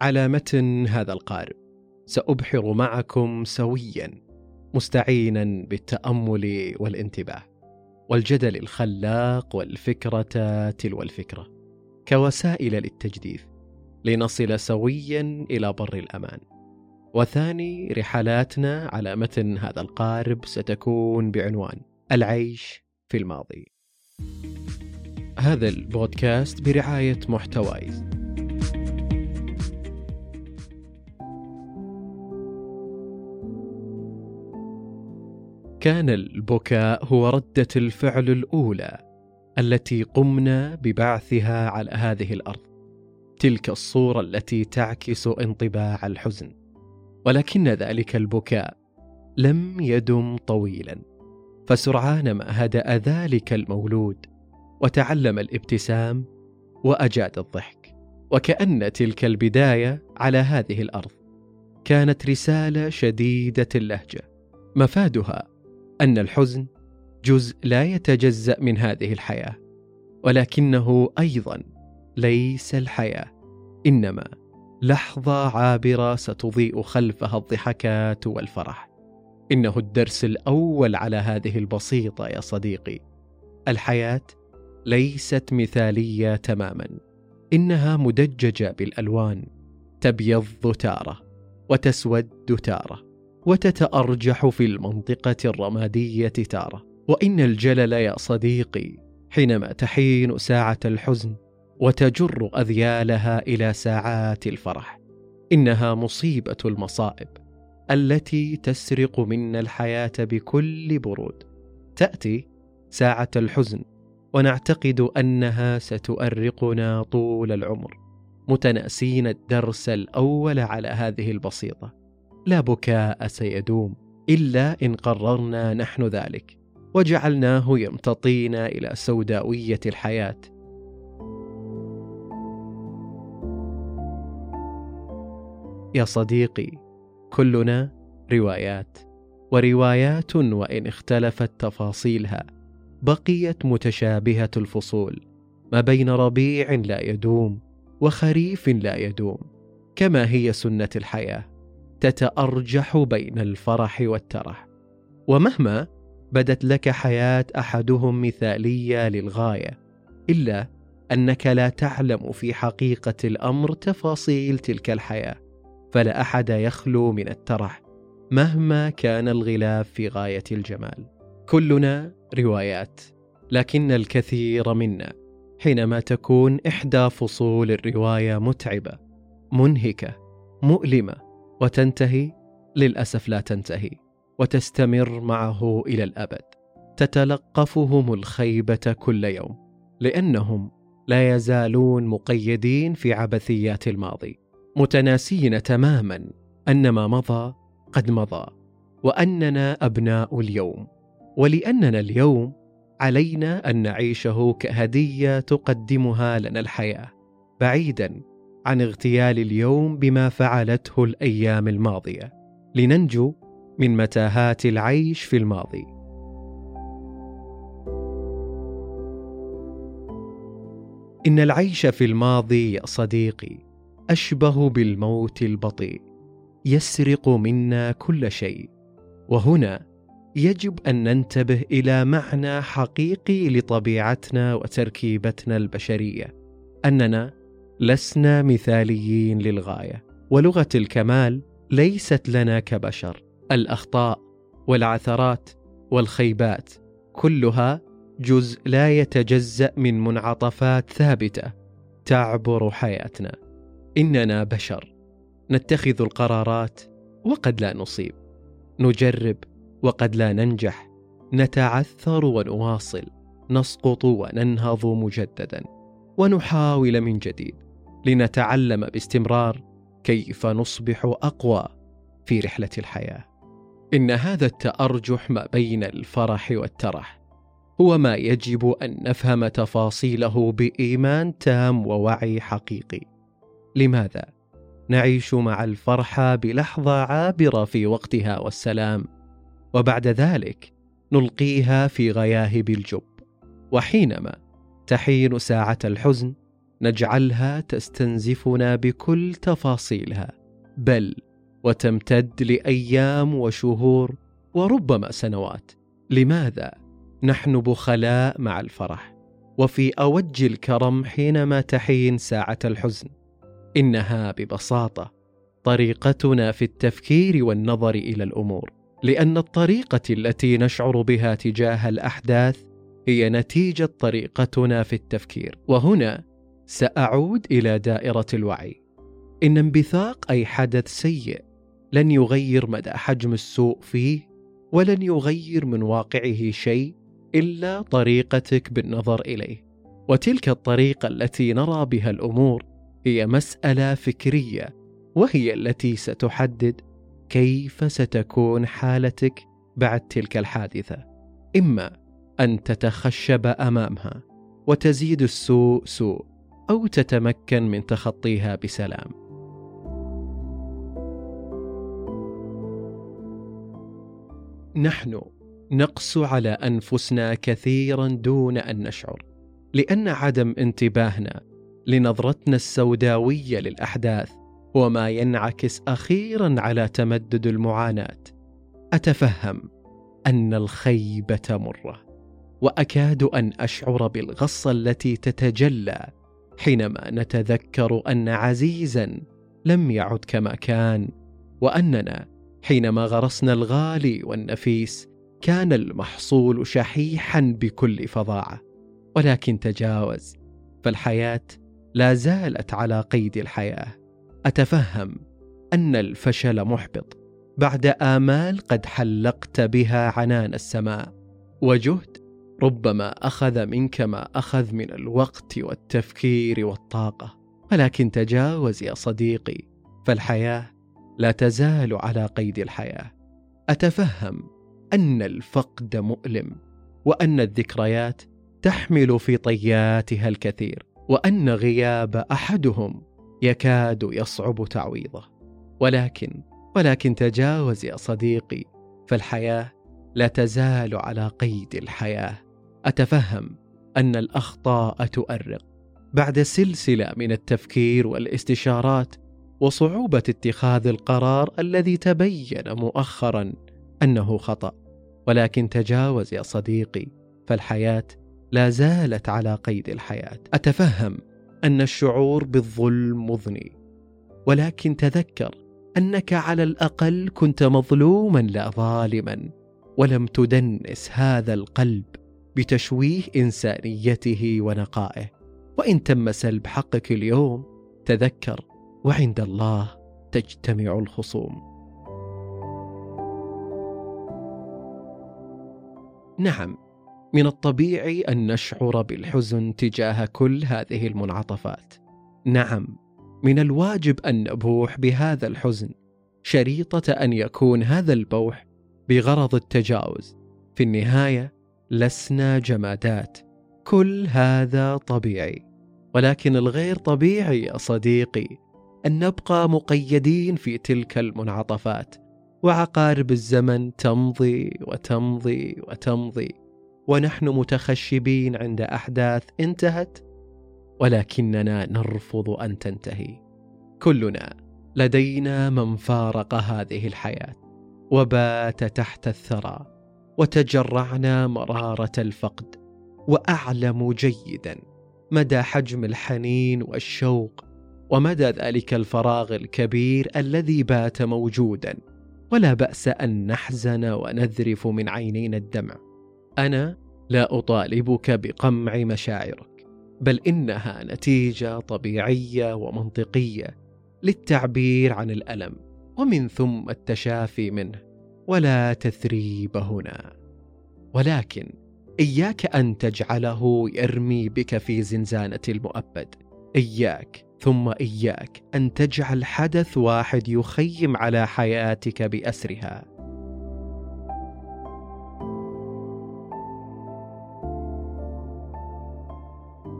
على متن هذا القارب سأبحر معكم سويا مستعينا بالتأمل والانتباه. والجدل الخلاق والفكرة تلو الفكرة. كوسائل للتجديف. لنصل سويا إلى بر الأمان. وثاني رحلاتنا على متن هذا القارب ستكون بعنوان العيش في الماضي. هذا البودكاست برعاية محتوايز. كان البكاء هو ردة الفعل الأولى التي قمنا ببعثها على هذه الأرض. تلك الصورة التي تعكس انطباع الحزن. ولكن ذلك البكاء لم يدم طويلا. فسرعان ما هدأ ذلك المولود وتعلم الابتسام وأجاد الضحك. وكأن تلك البداية على هذه الأرض كانت رسالة شديدة اللهجة. مفادها أن الحزن جزء لا يتجزأ من هذه الحياة ولكنه أيضا ليس الحياة إنما لحظة عابرة ستضيء خلفها الضحكات والفرح. إنه الدرس الأول على هذه البسيطة يا صديقي. الحياة ليست مثالية تماما إنها مدججة بالألوان تبيض تارة وتسود تارة. وتتأرجح في المنطقة الرمادية تارة. وإن الجلل يا صديقي حينما تحين ساعة الحزن وتجر أذيالها إلى ساعات الفرح إنها مصيبة المصائب التي تسرق منا الحياة بكل برود. تأتي ساعة الحزن ونعتقد أنها ستؤرقنا طول العمر متناسين الدرس الأول على هذه البسيطة. لا بكاء سيدوم إلا إن قررنا نحن ذلك وجعلناه يمتطينا إلى سوداوية الحياة. يا صديقي كلنا روايات وروايات وإن اختلفت تفاصيلها بقيت متشابهة الفصول ما بين ربيع لا يدوم وخريف لا يدوم كما هي سنة الحياة. تتأرجح بين الفرح والترح. ومهما بدت لك حياة أحدهم مثالية للغاية إلا أنك لا تعلم في حقيقة الأمر تفاصيل تلك الحياة فلا أحد يخلو من الترح مهما كان الغلاف في غاية الجمال. كلنا روايات لكن الكثير منا حينما تكون إحدى فصول الرواية متعبة منهكة مؤلمة وتنتهي للأسف لا تنتهي وتستمر معه إلى الأبد. تتلقفهم الخيبة كل يوم لأنهم لا يزالون مقيدين في عبثيات الماضي متناسين تماما أن ما مضى قد مضى وأننا أبناء اليوم. ولأننا اليوم علينا أن نعيشه كهدية تقدمها لنا الحياة بعيدا عن اغتيال اليوم بما فعلته الأيام الماضية. لننجو من متاهات العيش في الماضي. إن العيش في الماضي يا صديقي أشبه بالموت البطيء. يسرق منا كل شيء. وهنا يجب أن ننتبه إلى معنى حقيقي لطبيعتنا وتركيبتنا البشرية. أننا لسنا مثاليين للغاية ولغة الكمال ليست لنا كبشر. الأخطاء والعثرات والخيبات كلها جزء لا يتجزأ من منعطفات ثابتة تعبر حياتنا. إننا بشر. نتخذ القرارات وقد لا نصيب. نجرب وقد لا ننجح. نتعثر ونواصل. نسقط وننهض مجددا. ونحاول من جديد. لنتعلم باستمرار كيف نصبح أقوى في رحلة الحياة. إن هذا التأرجح ما بين الفرح والترح هو ما يجب أن نفهم تفاصيله بإيمان تام ووعي حقيقي. لماذا؟ نعيش مع الفرحه بلحظة عابرة في وقتها والسلام وبعد ذلك نلقيها في غياهب الجب. وحينما تحين ساعة الحزن نجعلها تستنزفنا بكل تفاصيلها. بل وتمتد لأيام وشهور وربما سنوات. لماذا نحن بخلاء مع الفرح؟ وفي أوج الكرم حينما تحين ساعة الحزن. إنها ببساطة طريقتنا في التفكير والنظر إلى الأمور. لأن الطريقة التي نشعر بها تجاه الأحداث هي نتيجة طريقتنا في التفكير. وهنا سأعود إلى دائرة الوعي. إن انبثاق أي حدث سيء لن يغير مدى حجم السوء فيه ولن يغير من واقعه شيء إلا طريقتك بالنظر إليه. وتلك الطريقة التي نرى بها الأمور هي مسألة فكرية وهي التي ستحدد كيف ستكون حالتك بعد تلك الحادثة. إما أن تتخشب أمامها وتزيد السوء سوء. أو تتمكن من تخطيها بسلام. نحن نقسو على أنفسنا كثيرا دون أن نشعر لأن عدم انتباهنا لنظرتنا السوداوية للأحداث وما ينعكس أخيرا على تمدد المعاناة. أتفهم أن الخيبة مرة وأكاد أن أشعر بالغصة التي تتجلى حينما نتذكر أن عزيزا لم يعد كما كان وأننا حينما غرسنا الغالي والنفيس كان المحصول شحيحا بكل فظاعة. ولكن تجاوز فالحياة لا زالت على قيد الحياة. أتفهم أن الفشل محبط بعد آمال قد حلقت بها عنان السماء وجهد ربما أخذ منك ما أخذ من الوقت والتفكير والطاقة. ولكن تجاوز يا صديقي فالحياة لا تزال على قيد الحياة. أتفهم أن الفقد مؤلم وأن الذكريات تحمل في طياتها الكثير وأن غياب أحدهم يكاد يصعب تعويضه. ولكن ولكن تجاوز يا صديقي فالحياة لا تزال على قيد الحياة. أتفهم أن الأخطاء تؤرق. بعد سلسلة من التفكير والاستشارات وصعوبة اتخاذ القرار الذي تبين مؤخرا أنه خطأ ولكن تجاوز يا صديقي فالحياة لا زالت على قيد الحياة. أتفهم أن الشعور بالظلم مضني ولكن تذكر أنك على الأقل كنت مظلوما لا ظالما ولم تدنس هذا القلب بتشويه إنسانيته ونقائه. وإن تم سلب حقك اليوم تذكر وعند الله تجتمع الخصوم. نعم من الطبيعي أن نشعر بالحزن تجاه كل هذه المنعطفات. نعم من الواجب أن نبوح بهذا الحزن. شريطة أن يكون هذا البوح بغرض التجاوز. في النهاية لسنا جمادات. كل هذا طبيعي. ولكن الغير طبيعي يا صديقي أن نبقى مقيدين في تلك المنعطفات. وعقارب الزمن تمضي وتمضي وتمضي. ونحن متخشبين عند أحداث انتهت. ولكننا نرفض أن تنتهي. كلنا لدينا من فارق هذه الحياة. وبات تحت الثرى. وتجرعنا مرارة الفقد وأعلم جيدا مدى حجم الحنين والشوق ومدى ذلك الفراغ الكبير الذي بات موجودا. ولا بأس أن نحزن ونذرف من عينينا الدمع. أنا لا أطالبك بقمع مشاعرك بل إنها نتيجة طبيعية ومنطقية للتعبير عن الألم ومن ثم التشافي منه. ولا تثريب هنا. ولكن إياك أن تجعله يرمي بك في زنزانة المؤبد. إياك ثم إياك أن تجعل حدث واحد يخيم على حياتك بأسرها.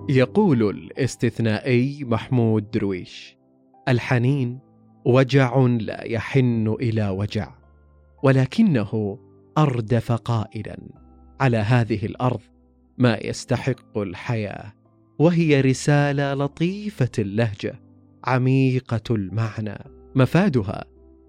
يقول الاستثنائي محمود درويش الحنين وجع لا يحن إلى وجع. ولكنه أردف قائلا على هذه الأرض ما يستحق الحياة وهي رسالة لطيفة اللهجة عميقة المعنى. مفادها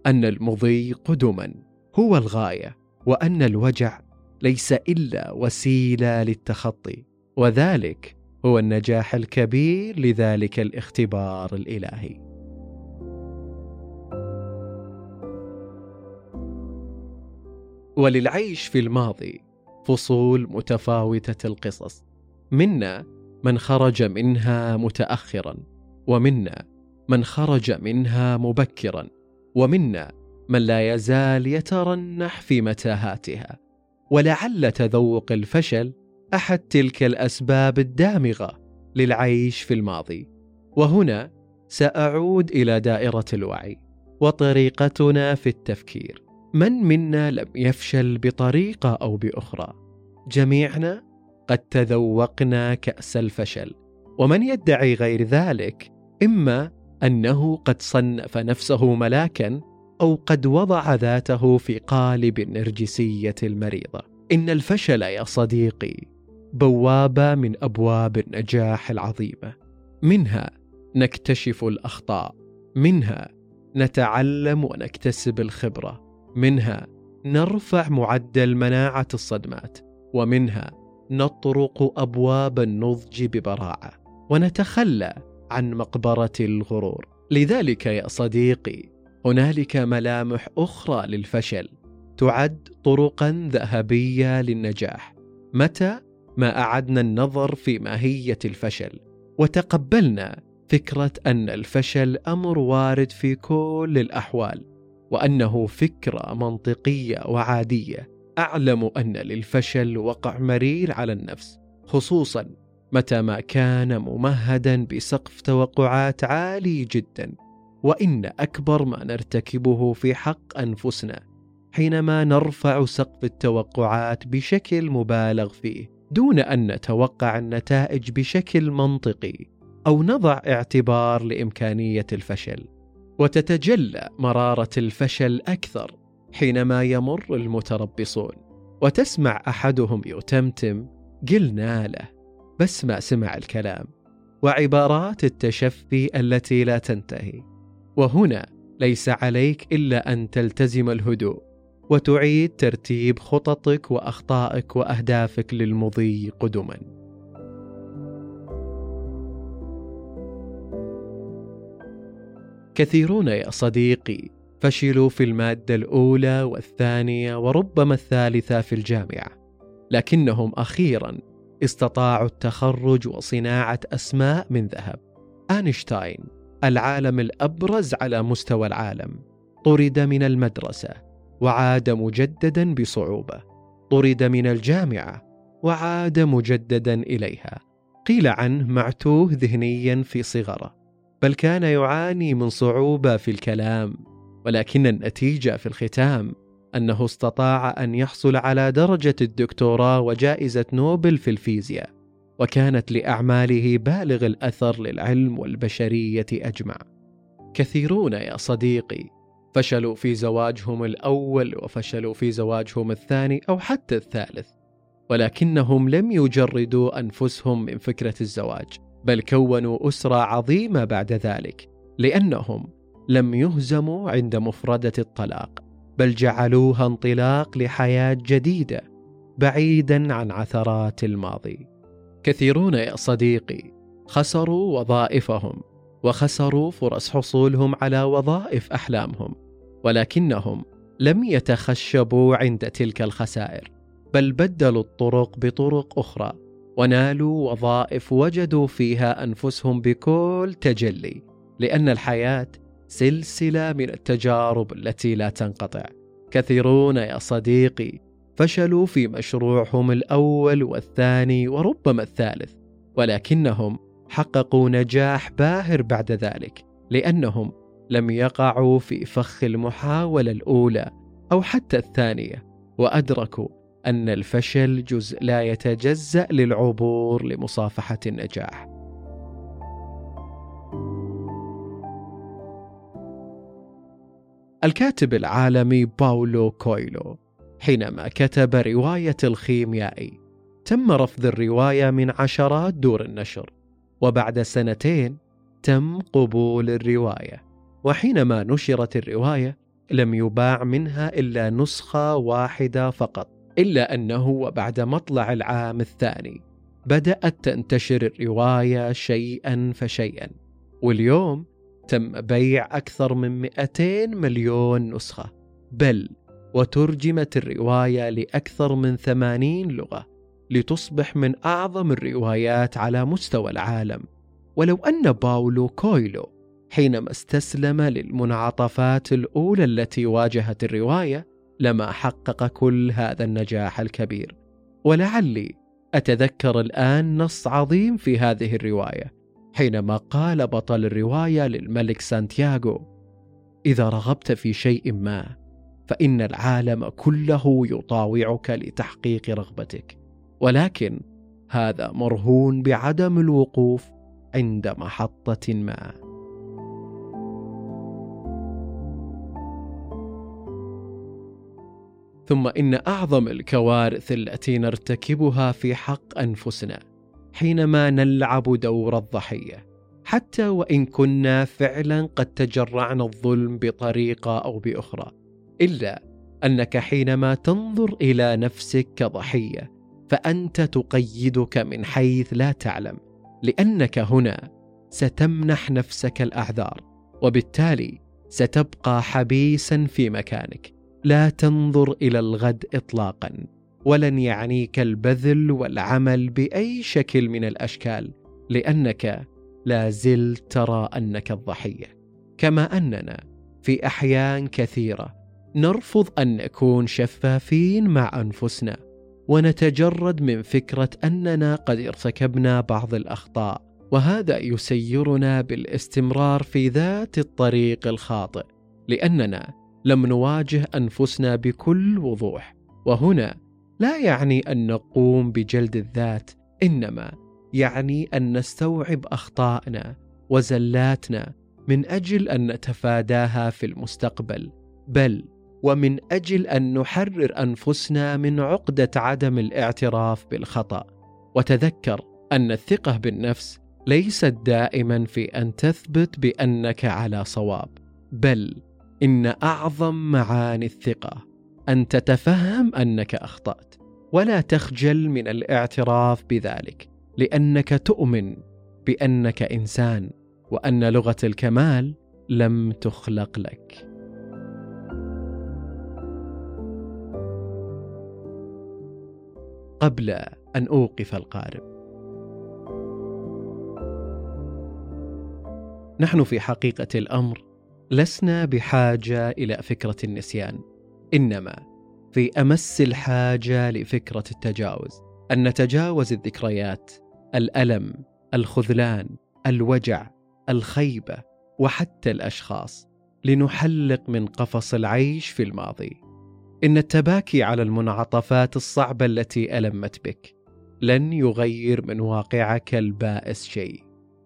أن المضي قدما هو الغاية وأن الوجع ليس إلا وسيلة للتخطي وذلك هو النجاح الكبير لذلك الاختبار الإلهي. وللعيش في الماضي فصول متفاوتة القصص. منا من خرج منها متاخرا ومنا من خرج منها مبكرا ومنا من لا يزال يترنح في متاهاتها. ولعل تذوق الفشل أحد تلك الأسباب الدامغة للعيش في الماضي. وهنا سأعود إلى دائرة الوعي وطريقتنا في التفكير. من منا لم يفشل بطريقة أو بأخرى. جميعنا قد تذوقنا كأس الفشل. ومن يدعي غير ذلك إما أنه قد صنف نفسه ملاكا أو قد وضع ذاته في قالب النرجسيه المريضة. إن الفشل يا صديقي بوابه من أبواب النجاح العظيمة. منها نكتشف الأخطاء منها نتعلم ونكتسب الخبرة. منها نرفع معدل مناعة الصدمات ومنها نطرق أبواب النضج ببراعة ونتخلى عن مقبرة الغرور. لذلك يا صديقي هنالك ملامح أخرى للفشل. تعد طرقا ذهبية للنجاح. متى؟ ما أعدنا النظر في ماهية الفشل. وتقبلنا فكرة أن الفشل أمر وارد في كل الأحوال. وأنه فكرة منطقية وعادية. أعلم أن للفشل وقع مرير على النفس خصوصا متى ما كان ممهدا بسقف توقعات عالي جدا. وإن أكبر ما نرتكبه في حق أنفسنا حينما نرفع سقف التوقعات بشكل مبالغ فيه دون أن نتوقع النتائج بشكل منطقي أو نضع اعتبار لإمكانية الفشل. وتتجلى مرارة الفشل أكثر حينما يمر المتربصون وتسمع أحدهم يتمتم قلنا له بس ما سمع الكلام وعبارات التشفي التي لا تنتهي. وهنا ليس عليك إلا أن تلتزم الهدوء وتعيد ترتيب خططك وأخطائك وأهدافك للمضي قدما. كثيرون يا صديقي. فشلوا في المادة الأولى والثانية وربما الثالثة في الجامعة. لكنهم أخيرا استطاعوا التخرج وصناعة أسماء من ذهب. آينشتاين العالم الأبرز على مستوى العالم طرد من المدرسة وعاد مجددا بصعوبة. طرد من الجامعة وعاد مجددا إليها. قيل عنه معتوه ذهنيا في صغره. بل كان يعاني من صعوبة في الكلام ولكن النتيجة في الختام أنه استطاع أن يحصل على درجة الدكتوراه وجائزة نوبل في الفيزياء وكانت لأعماله بالغ الأثر للعلم والبشرية أجمع. كثيرون يا صديقي فشلوا في زواجهم الأول وفشلوا في زواجهم الثاني أو حتى الثالث ولكنهم لم يجردوا أنفسهم من فكرة الزواج. بل كونوا أسرة عظيمة بعد ذلك لأنهم لم يهزموا عند مفردة الطلاق بل جعلوها انطلاق لحياة جديدة بعيدا عن عثرات الماضي. كثيرون يا صديقي خسروا وظائفهم وخسروا فرص حصولهم على وظائف أحلامهم ولكنهم لم يتخشبوا عند تلك الخسائر بل بدلوا الطرق بطرق أخرى. ونالوا وظائف وجدوا فيها أنفسهم بكل تجلي لأن الحياة سلسلة من التجارب التي لا تنقطع. كثيرون يا صديقي فشلوا في مشروعهم الأول والثاني وربما الثالث ولكنهم حققوا نجاح باهر بعد ذلك لأنهم لم يقعوا في فخ المحاولة الأولى أو حتى الثانية وأدركوا أن الفشل جزء لا يتجزأ للعبور لمصافحة النجاح. الكاتب العالمي باولو كويلو حينما كتب رواية الخيميائي تم رفض الرواية من عشرات دور النشر وبعد سنتين تم قبول الرواية وحينما نشرت الرواية لم يباع منها إلا نسخة واحدة فقط. إلا أنه وبعد مطلع العام الثاني بدأت تنتشر الرواية شيئا فشيئا واليوم تم بيع أكثر من 200 مليون نسخة. بل وترجمت الرواية لأكثر من 80 لغة لتصبح من أعظم الروايات على مستوى العالم. ولو أن باولو كويلو حينما استسلم للمنعطفات الأولى التي واجهت الرواية لما حقق كل هذا النجاح الكبير. ولعلي أتذكر الآن نص عظيم في هذه الرواية حينما قال بطل الرواية للملك سانتياغو إذا رغبت في شيء ما فإن العالم كله يطاوعك لتحقيق رغبتك. ولكن هذا مرهون بعدم الوقوف عند محطة ما. ثم إن أعظم الكوارث التي نرتكبها في حق أنفسنا حينما نلعب دور الضحية حتى وإن كنا فعلا قد تجرعنا الظلم بطريقة أو بأخرى إلا أنك حينما تنظر إلى نفسك كضحية فأنت تقيدك من حيث لا تعلم لأنك هنا ستمنح نفسك الأعذار وبالتالي ستبقى حبيسا في مكانك. لا تنظر إلى الغد اطلاقا ولن يعنيك البذل والعمل بأي شكل من الأشكال لأنك لا زلت ترى أنك الضحية. كما أننا في أحيان كثيرة نرفض أن نكون شفافين مع أنفسنا ونتجرد من فكرة أننا قد ارتكبنا بعض الأخطاء وهذا يسيرنا بالاستمرار في ذات الطريق الخاطئ لأننا لم نواجه أنفسنا بكل وضوح. وهنا لا يعني أن نقوم بجلد الذات إنما يعني أن نستوعب اخطائنا وزلاتنا من أجل أن نتفاداها في المستقبل. بل ومن أجل أن نحرر أنفسنا من عقدة عدم الاعتراف بالخطأ. وتذكر أن الثقة بالنفس ليست دائما في أن تثبت بأنك على صواب. بل إن أعظم معاني الثقة أن تتفهم أنك أخطأت ولا تخجل من الاعتراف بذلك لأنك تؤمن بأنك إنسان وأن لغة الكمال لم تخلق لك. قبل أن أوقف القارب. نحن في حقيقة الأمر لسنا بحاجة إلى فكرة النسيان إنما في أمس الحاجة لفكرة التجاوز أن نتجاوز الذكريات الألم الخذلان الوجع الخيبة وحتى الأشخاص لنحلق من قفص العيش في الماضي. إن التباكي على المنعطفات الصعبة التي ألمت بك لن يغير من واقعك البائس شيء.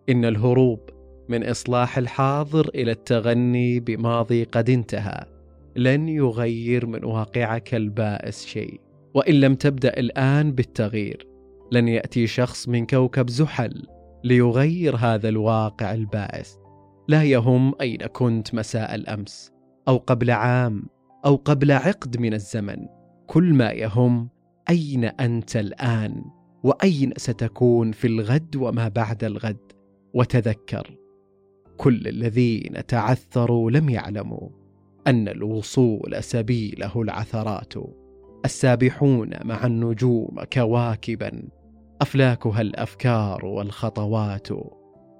إن الهروب من إصلاح الحاضر إلى التغني بماضي قد انتهى. لن يغير من واقعك البائس شيء. وإن لم تبدأ الآن بالتغيير لن يأتي شخص من كوكب زحل ليغير هذا الواقع البائس. لا يهم أين كنت مساء الأمس أو قبل عام أو قبل عقد من الزمن. كل ما يهم أين أنت الآن وأين ستكون في الغد وما بعد الغد. وتذكر كل الذين تعثروا لم يعلموا أن الوصول سبيله العثرات. السابحون مع النجوم كواكبا أفلاكها الأفكار والخطوات.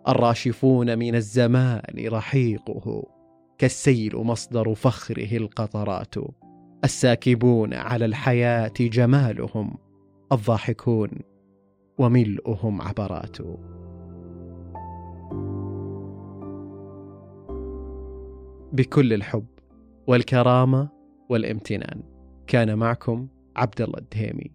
الراشفون من الزمان رحيقه كالسيل مصدر فخره القطرات. الساكبون على الحياة جمالهم الضاحكون وملؤهم عبرات. بكل الحب والكرامة والامتنان. كان معكم عبد الله الدهيمي.